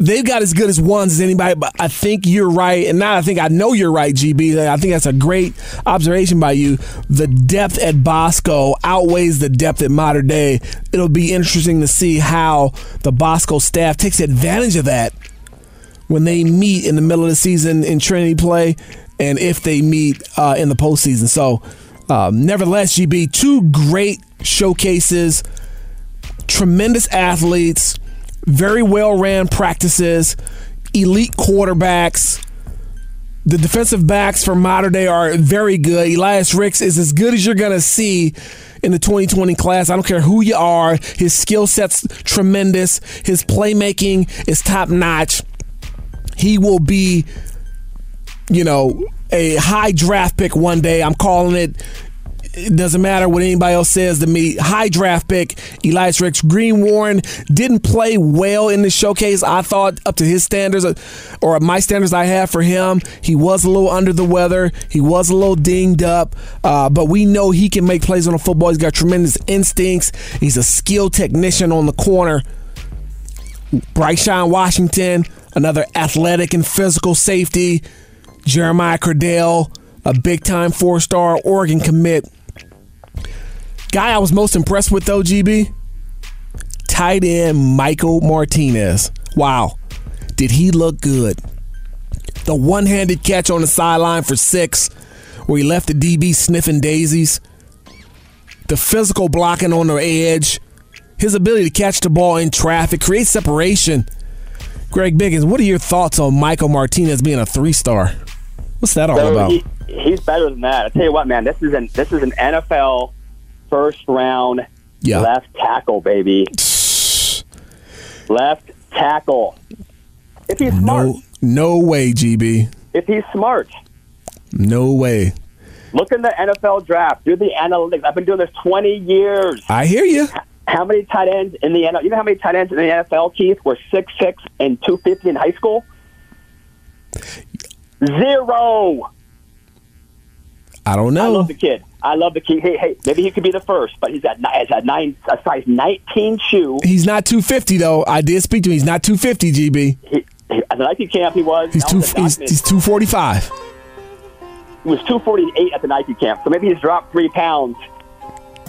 They've got as good as ones as anybody, but I think you're right. And now I think I know you're right, GB. I think that's a great observation by you. The depth at Bosco outweighs the depth at Mater Dei. It'll be interesting to see how the Bosco staff takes advantage of that when they meet in the middle of the season in Trinity play and if they meet uh, in the postseason. So, um, nevertheless, GB, two great showcases, tremendous athletes, very well ran practices, elite quarterbacks. The defensive backs for Mater Dei are very good. Elias Ricks is as good as you're going to see in the 2020 class. I don't care who you are. His skill set's tremendous. His playmaking is top notch. He will be, you know, a high draft pick one day. I'm calling it. It doesn't matter what anybody else says to me. High draft pick, Elias Ricks. Green Warren didn't play well in the showcase. I thought up to his standards, uh, or my standards I have for him. He was a little under the weather. He was a little dinged up, uh, but we know he can make plays on the football. He's got tremendous instincts. He's a skilled technician on the corner. Bryshawn Washington, another athletic and physical safety. Jeremiah Cordell, a big time four star Oregon commit. Guy I was most impressed with, though, GB, tight end Michael Martinez. Wow, did he look good? The one handed catch on the sideline for six, where he left the DB sniffing daisies. The physical blocking on the edge. His ability to catch the ball in traffic, create separation. Greg Biggins, what are your thoughts on Michael Martinez being a three star? What's that all So about? he, he's better than that. I tell you what, man, this is an this is an NFL first round Yeah. left tackle, baby. left tackle. If he's smart, No, no way, GB. if he's smart, No way. look in the NFL draft. Do the analytics. I've been doing this twenty years. I hear you. How many tight ends in the NFL? You know how many tight ends in the NFL, Keith, were six six and two fifty in high school? Zero. I don't know. I love the kid. I love the kid. Hey, hey, maybe he could be the first, but he's got he's got nine a size nineteen shoe. He's not 250 though. I did speak to him. He's not 250, GB. He, he, at the Nike camp, he was. He's two. He's, he's 245. He was two forty eight at the Nike camp, so maybe he's dropped three pounds.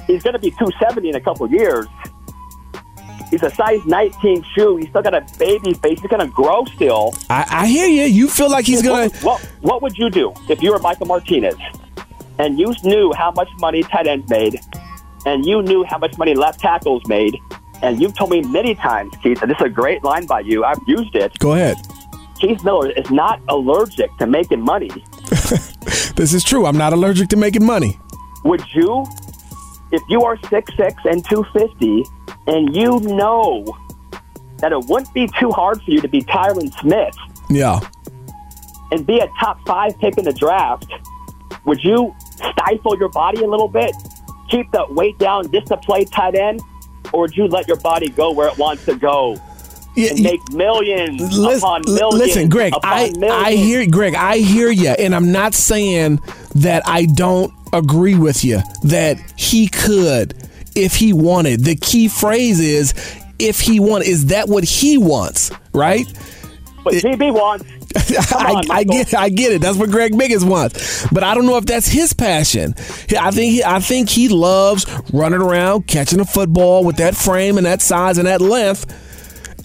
He's going to be two seventy in a couple of years. He's a size nineteen shoe. He's still got a baby face. He's going to grow still. I, I hear you. You feel like he's gonna. What, what what would you do if you were Michael Martinez and you knew how much money tight ends made, and you knew how much money left tackles made, and you've told me many times, Keith, and this is a great line by you. I've used it. Go ahead. Keith Miller is not allergic to making money. This is true. I'm not allergic to making money. Would you, if you are six six and two fifty, and you know that it wouldn't be too hard for you to be Tyron Smith Yeah. and be a top five pick in the draft, would you stifle your body a little bit, keep that weight down just to play tight end, or would you let your body go where it wants to go Yeah, and make millions Lis- upon millions? Listen, Greg, upon I millions? I hear Greg, I hear you, and I'm not saying that I don't agree with you that he could if he wanted. The key phrase is if he wanted. Is that what he wants? Right? But GB wants. I, on, I get, I get it. That's what Greg Biggins wants, but I don't know if that's his passion. I think, he, I think he loves running around, catching a football with that frame and that size and that length.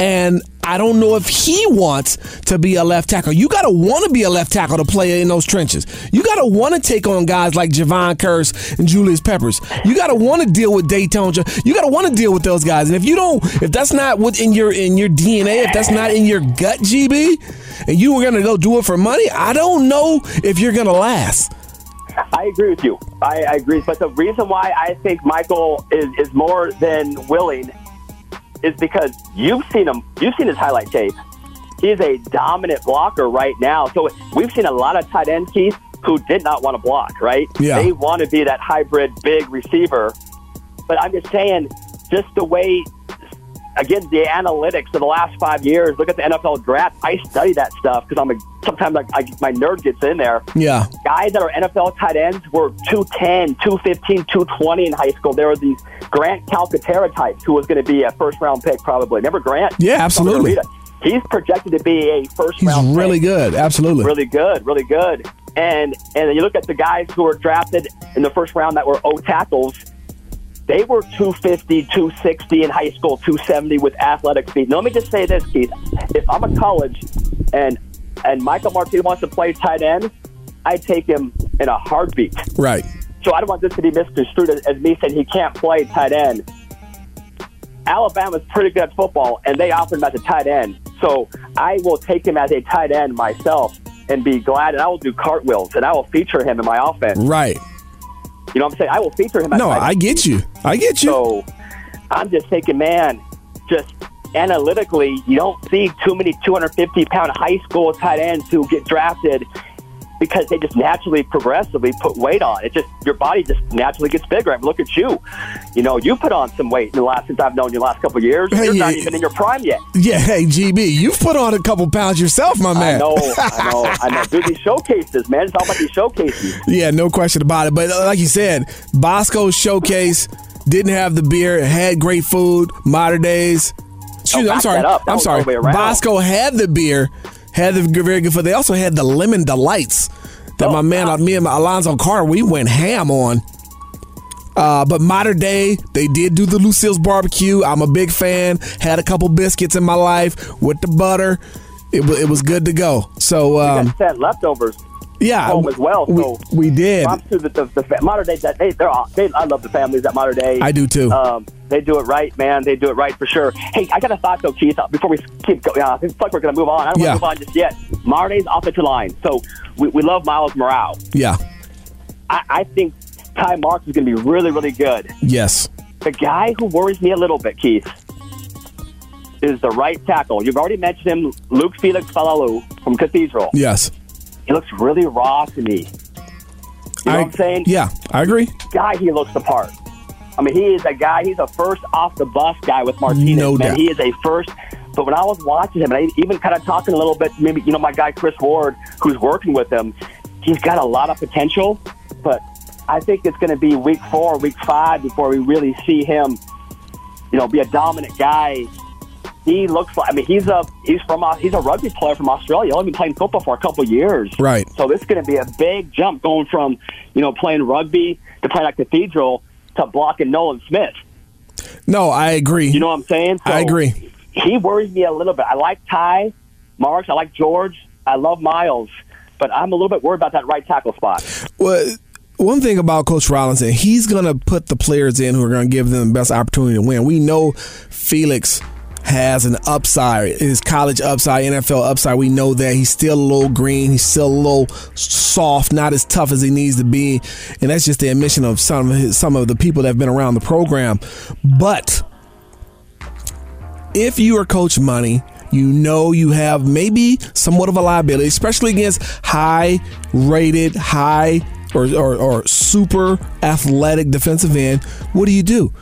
And I don't know if he wants to be a left tackle. You got to want to be a left tackle to play in those trenches. You got to want to take on guys like Jevon Kearse and Julius Peppers. You got to want to deal with Dayton. You got to want to deal with those guys. And if you don't, if that's not what in your in your DNA, if that's not in your gut, GB, and you were gonna go do it for money, I don't know if you're gonna last. I agree with you. I, I agree. But the reason why I think Michael is, is more than willing is because you've seen him. You've seen his highlight tape. He's a dominant blocker right now. So we've seen a lot of tight ends, Keith, who did not want to block. Right? Yeah. They want to be that hybrid big receiver. But I'm just saying, just the way. Again, the analytics of the last five years. Look at the NFL draft. I study that stuff because I'm a sometimes I, I, my nerd gets in there Yeah, guys that are NFL tight ends were 210, 215, 220 in high school. There were these Grant Calcaterra types who was going to be a first round pick probably. Remember Grant? Yeah, absolutely. He's projected to be a first he's round really pick. good. Absolutely. Really good, really good. And and then you look at the guys who were drafted in the first round that were O tackles. They were 250, 260 in high school, 270 with athletic speed. Now, let me just say this, Keith. If I'm a college and and Michael Martinez wants to play tight end, I take him in a heartbeat. Right. So I don't want this to be misconstrued as, as me saying he can't play tight end. Alabama's pretty good at football, and they offered him as a tight end. So I will take him as a tight end myself and be glad, and I will do cartwheels, and I will feature him in my offense. Right. You know what I'm saying? I will feature him. No, tight I get you. I get you. So I'm just thinking, man, just analytically, you don't see too many 250 pound high school tight ends who get drafted because they just naturally, progressively put weight on. It just your body just naturally gets bigger. I mean, look at you. You know, you put on some weight in the last since I've known you the last couple years. Hey, You're not even in your prime yet. Yeah, hey GB, you've put on a couple pounds yourself, my man. I know, I know, I know. Do these showcases, man. It's all about these showcases. Yeah, no question about it. But uh, like you said, Bosco's showcase didn't have the beer, had great food, Mater Dei's. Excuse Oh, me, I'm sorry. that up. That I'm sorry. all the way around. Bosco had the beer, had the very good food. They also had the lemon delights that Oh, my man, God. me and my Alonzo Carter, we went ham on. Uh, but Mater Dei, they did do the Lucille's barbecue. I'm a big fan. Had a couple biscuits in my life with the butter. It, wa- it was good to go. So um, Got sent leftovers yeah, home as well. we, So we did. props to the, the, the Mater Dei. That they, they're all, they, I love the families at Mater Dei. I do too. Um, they do it right, man. They do it right for sure. Hey, I got a thought though, Keith. Before we keep going, uh, I think like we're going to move on. I don't Yeah. want to move on just yet. Mater Dei's offensive line. So we, we love Miles Morale. yeah. I, I think Ty Marks is going to be really, really good. Yes. The guy who worries me a little bit, Keith, is the right tackle. You've already mentioned him, Luke Felix Falalu from Cathedral. Yes. He looks really raw to me. You know I, what I'm saying? Yeah, I agree. guy, he looks the part. I mean, he is a guy. He's a first off the bus guy with Martinez. No man. doubt. He is a first. But when I was watching him, and I even kind of talking a little bit, maybe you know my guy Chris Ward, who's working with him, he's got a lot of potential. But I think it's going to be week four, week five before we really see him, you know, be a dominant guy. He looks like. I mean, he's a he's from a, he's a rugby player from Australia. He's only been playing football for a couple years. Right. So this is going to be a big jump going from, you know, playing rugby to playing at Cathedral to blocking Nolan Smith. No, I agree. You know what I'm saying? So I agree. He worries me a little bit. I like Ty, Marks. I like George. I love Miles. But I'm a little bit worried about that right tackle spot. Well, one thing about Coach Rollinson, he's going to put the players in who are going to give them the best opportunity to win. We know Felix has an upside, his college upside, NFL upside. We know that he's still a little green, he's still a little soft, not as tough as he needs to be, and that's just the admission of some of his, some of the people that have been around the program. But if you are Coach Money, you know you have maybe somewhat of a liability, especially against high rated, high or, or, or super athletic defensive end. What do you do?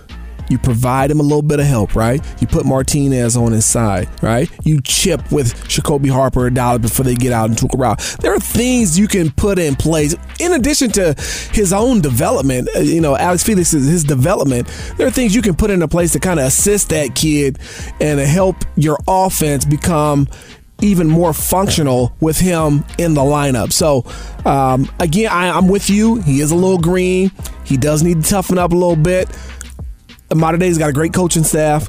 You provide him a little bit of help, right? You put Martinez on his side, right? You chip with Jacoby Harper a dollar before they get out into a route. There are things you can put in place in addition to his own development. uh, You know, Alex Felix is his development. There are things you can put into place to kind of assist that kid and help your offense become even more functional with him in the lineup. So, um, again, I, I'm with you. He is a little green. He does need to toughen up a little bit. Mater Dei's got a great coaching staff,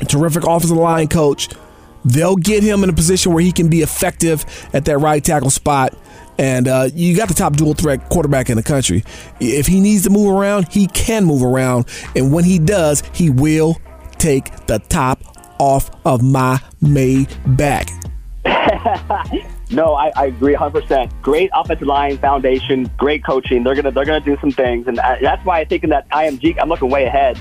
a terrific offensive line coach. They'll get him in a position where he can be effective at that right tackle spot. And uh, you got the top dual threat quarterback in the country. If he needs to move around, he can move around. And when he does, he will take the top off of my May Maybach. No, I, I agree 100%. Great offensive line foundation, great coaching. They're gonna they're gonna do some things, and I, that's why I think in that IMG, I'm looking way ahead.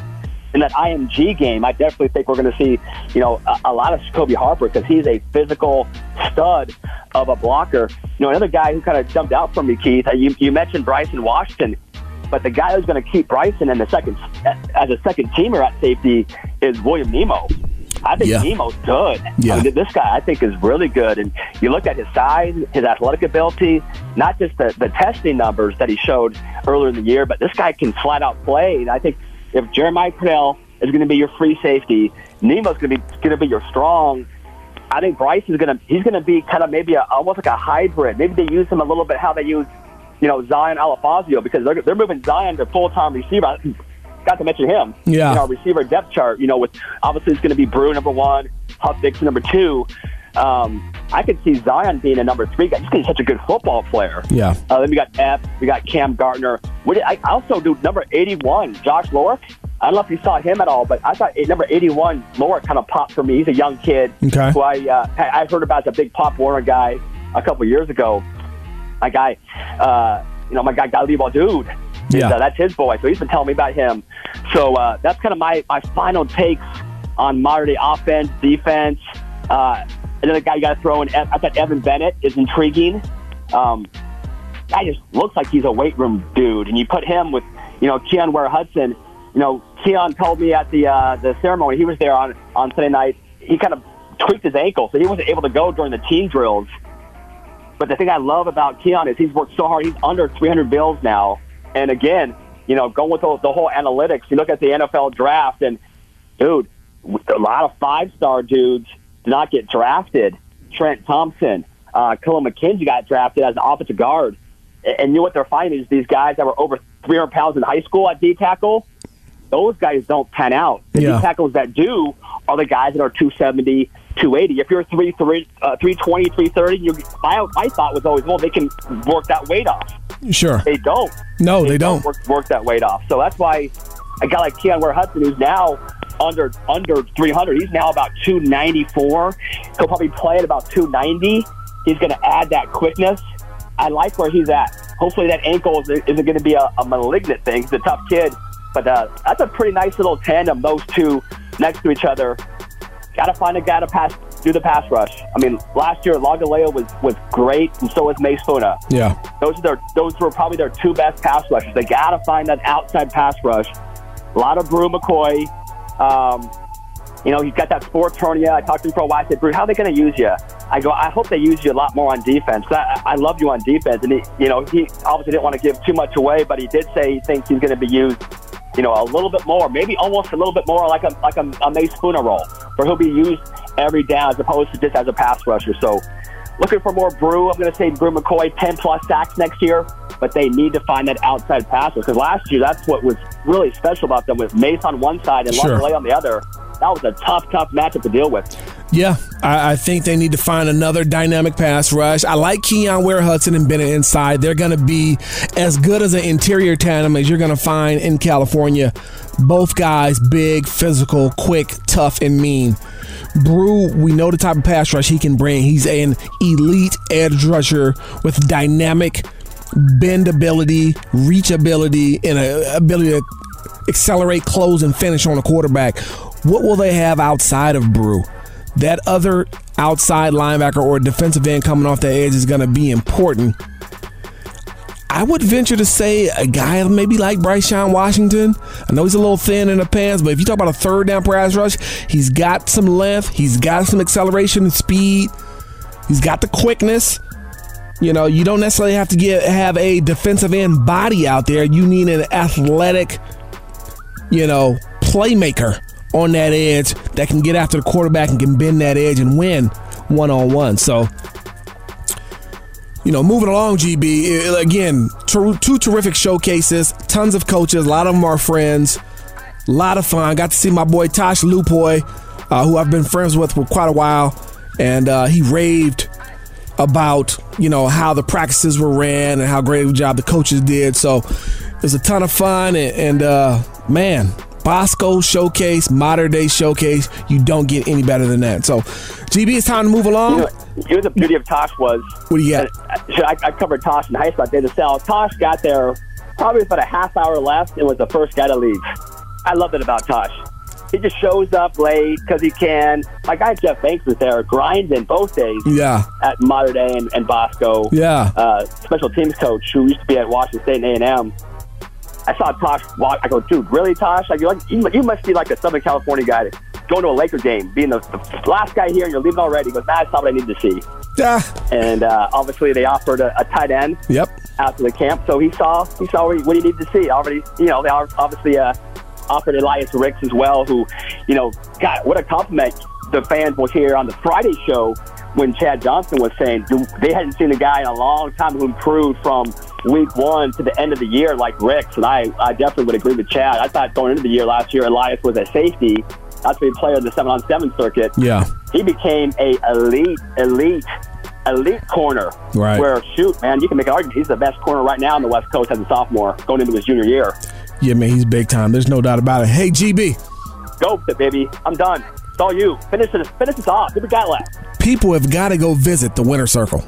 In that IMG game, I definitely think we're going to see, you know, a, a lot of Jacoby Harper because he's a physical stud of a blocker. You know, another guy who kind of jumped out for me, Keith. uh, You, you mentioned Bryson Washington, but the guy who's going to keep Bryson in the second as a second teamer at safety is William Nemo. I think Yeah. Nemo's good. Yeah. I mean, this guy I think is really good. And you look at his size, his athletic ability, not just the, the testing numbers that he showed earlier in the year, but this guy can flat out play. And I think if Jeremiah Purnell is going to be your free safety, Nemo's going to be going to be your strong. I think Bryce is going to he's going to be kind of maybe a, almost like a hybrid. Maybe they use him a little bit how they use you know Zion Alafazio because they're they're moving Zion to full time receiver. Got to mention him. Yeah. You know, receiver depth chart. You know, with obviously it's going to be Bru number one, Huff Dixon number two. Um, I could see Zion being a number three guy he's such a good football player. Yeah. Uh, then we got Epps, we got Cam Gardner. What I also do number 81, Josh Lorick. I don't know if you saw him at all, but I thought number 81, Lorick kind of popped for me. He's a young kid Okay. who I, uh, I heard about as a big Pop Warner guy a couple years ago. My guy, uh, you know, my guy Galibal dude. Yeah. uh, that's his boy. So he's been telling me about him. So uh, that's kind of my, my final takes on modern offense, defense. Uh, another guy you got to throw in. I thought Evan Bennett is intriguing. Um, guy just looks like he's a weight room dude, and you put him with, you know, Keon Ware Hudson. You know, Keon told me at the uh, the ceremony he was there on on Sunday night. He kind of tweaked his ankle, so he wasn't able to go during the team drills. But the thing I love about Keon is he's worked so hard. He's under 300 bills now, and again, you know, going with the, the whole analytics. You look at the NFL draft, and dude, a lot of five star dudes did not get drafted. Trent Thompson, uh, Khalil McKenzie got drafted as an offensive guard. And and you know what they're finding is these guys that were over 300 pounds in high school at D tackle, those guys don't pan out. The Yeah. D tackles that do are the guys that are 270, 280. If you're 3, 3, uh, 320, 330, you, my, my thought was always, well, they can work that weight off. Sure. They don't No, they don't. work, work that weight off. So that's why a guy like Keon Ware Hudson, who's now under under 300, he's now about 294. He'll probably play at about 290. He's going to add that quickness. I like where he's at. Hopefully, that ankle is, isn't going to be a, a malignant thing. He's a tough kid, but uh, that's a pretty nice little tandem. Those two next to each other. Got to find a guy to pass, do the pass rush. I mean, last year Lagaleo was was great, and so was Mase Funa. Yeah. Those are their those were probably their two best pass rushers. They got to find that outside pass rush. A lot of Bru McCoy. Um, you know, he's got that sports hernia. I talked to him for a while. I said, Bru, how are they going to use you? I go, I hope they use you a lot more on defense. I, I love you on defense. And, he, you know, he obviously didn't want to give too much away, but he did say he thinks he's going to be used, you know, a little bit more, maybe almost a little bit more like a, like a, a Mace Spooner role, where he'll be used every down as opposed to just as a pass rusher. So, looking for more Bru. I'm going to say Bru McCoy 10 plus sacks next year, but they need to find that outside passer because last year that's what was really special about them with Mase on one side and Sure. Longley on the other. That was a tough, tough matchup to deal with. Yeah, I, I think they need to find another dynamic pass rush. I like Keon Ware Hudson and Bennett inside. They're going to be as good as an interior tandem as you're going to find in California. Both guys, big, physical, quick, tough, and mean. Bru, we know the type of pass rush he can bring. He's an elite edge rusher with dynamic bend ability, reach ability, and a ability to accelerate, close, and finish on a quarterback. What will they have outside of Bru? That other outside linebacker or defensive end coming off the edge is going to be important. I would venture to say a guy maybe like Bryce Sean Washington. I know he's a little thin in the pants, but if you talk about a third down pass rush, he's got some length, he's got some acceleration and speed, he's got the quickness. You know, you don't necessarily have to get have a defensive end body out there. You need an athletic, you know, playmaker on that edge that can get after the quarterback and can bend that edge and win one on one. So, you know, moving along, GB, again, two, two terrific showcases, tons of coaches, a lot of them are friends, a lot of fun. Got to see my boy Tosh Lupoi, uh, who I've been friends with for quite a while, and uh, he raved about, you know, how the practices were ran and how great of a job the coaches did. So it was a ton of fun, and, and uh, man, Bosco showcase, Mater Dei showcase. You don't get any better than that. So, GB, it's time to move along. You know, you know the beauty of Tosh was. What do you got? I, I covered Tosh in high school. I did the cell. Tosh got there probably about a half hour left and was the first guy to leave. I love it about Tosh. He just shows up late because he can. My guy Jeff Banks was there grinding both days. Yeah. At Mater Dei and, and Bosco. Yeah. Uh, special teams coach who used to be at Washington State and A and M. I saw Tosh walk. I go, dude, really, Tosh? Like, like you, you must be like a Southern California guy going to a Laker game, being the, the last guy here, and you're leaving already. He goes, nah, that's not what I need to see. Yeah. And uh, obviously, they offered a, a tight end. Yep. After the camp, so he saw he saw what he needed to see. Already, you know, they obviously uh, offered Elias Ricks as well, who, you know, God, what a compliment the fans will hear on the Friday show when Chad Johnson was saying they hadn't seen a guy in a long time who improved from week one to the end of the year like Ricks. And I, I definitely would agree with Chad. I thought going into the year last year, Elias was a safety. That's a player in the seven on seven circuit. Yeah. He became a elite, elite, elite corner. Right. Where shoot, man, you can make an argument he's the best corner right now on the West Coast as a sophomore going into his junior year. Yeah, man, he's big time. There's no doubt about it. Hey, GB. Go, baby. I'm done. It's all you. Finish this. Finish this off. What we got left? People have got to go visit the Winter Circle.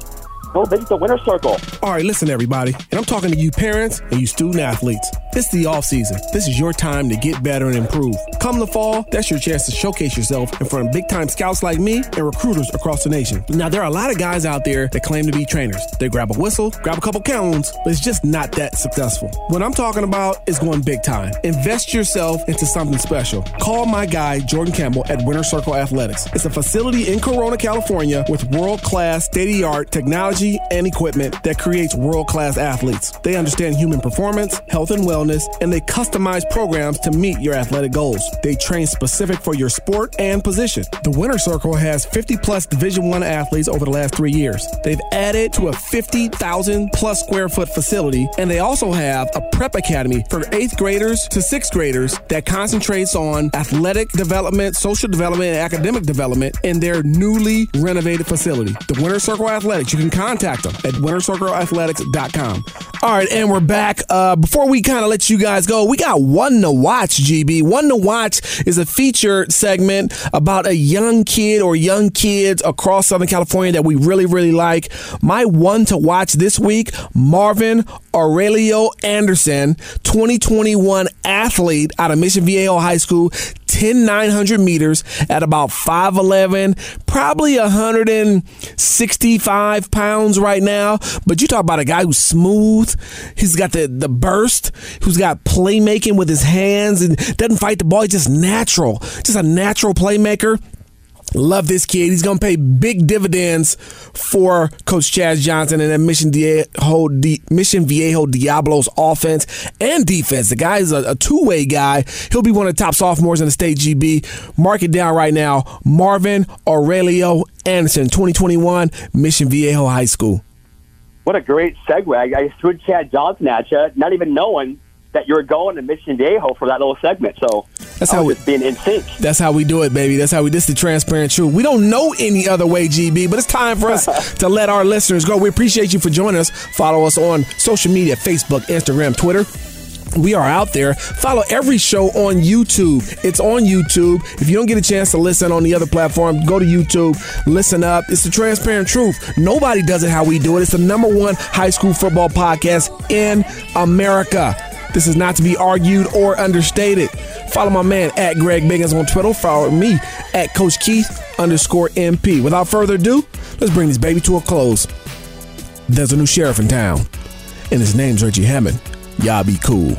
Go visit the Winter Circle. All right, listen, everybody, and I'm talking to you parents and you student athletes. This is the off season. This is your time to get better and improve. Come the fall, that's your chance to showcase yourself in front of big time scouts like me and recruiters across the nation. Now, there are a lot of guys out there that claim to be trainers. They grab a whistle, grab a couple cones, but it's just not that successful. What I'm talking about is going big time. Invest yourself into something special. Call my guy, Jordan Campbell, at Winter Circle Athletics. It's a facility in Corona, California with world class, state of the art technology and equipment that creates world class athletes. They understand human performance, health and wellness, and they customize programs to meet your athletic goals. They train specific for your sport and position. The Winter Circle has 50 plus Division One athletes over the last three years. They've added to a 50,000 plus square foot facility, and they also have a prep academy for eighth graders to sixth graders that concentrates on athletic development, social development, and academic development in their newly renovated facility. The Winter Circle Athletics, you can contact them at wintercircleathletics.com. All right, and we're back. Uh, before we kind of let you guys go, we got One to Watch, GB. One to Watch is a feature segment about a young kid or young kids across Southern California that we really, really like. My One to Watch this week, Marvin Aurelio Anderson, 2021 athlete out of Mission Viejo High School, 10 900 meters at about 5'11, probably 165 pounds right now. But you talk about a guy who's smooth, he's got the, the burst, who's got playmaking with his hands and doesn't fight the ball. He's just natural, just a natural playmaker. Love this kid. He's going to pay big dividends for Coach Chaz Johnson and that Mission Viejo, Mission Viejo Diablos offense and defense. The guy is a, a two way guy. He'll be one of the top sophomores in the state GB. Mark it down right now. Marvin Aurelio Anderson, 2021, Mission Viejo High School. What a great segue. I threw Chad Johnson at you, not even knowing that you're going to Mission Viejo for that little segment. So that's how we being in sync. That's how we do it, baby. That's how we. This is the transparent truth. We don't know any other way, GB, but it's time for us to let our listeners go. We appreciate you for joining us. Follow us on social media: Facebook, Instagram, Twitter. We are out there. Follow every show on YouTube. It's on YouTube. If you don't get a chance to listen on the other platform, go to YouTube, listen up. It's the transparent truth. Nobody does it how we do it. It's the number one high school football podcast in America. This is not to be argued or understated. Follow my man at Greg Biggins on Twitter. Follow me at Coach Keith underscore MP. Without further ado, let's bring this baby to a close. There's a new sheriff in town. and his name's Reggie Hammond. Y'all be cool.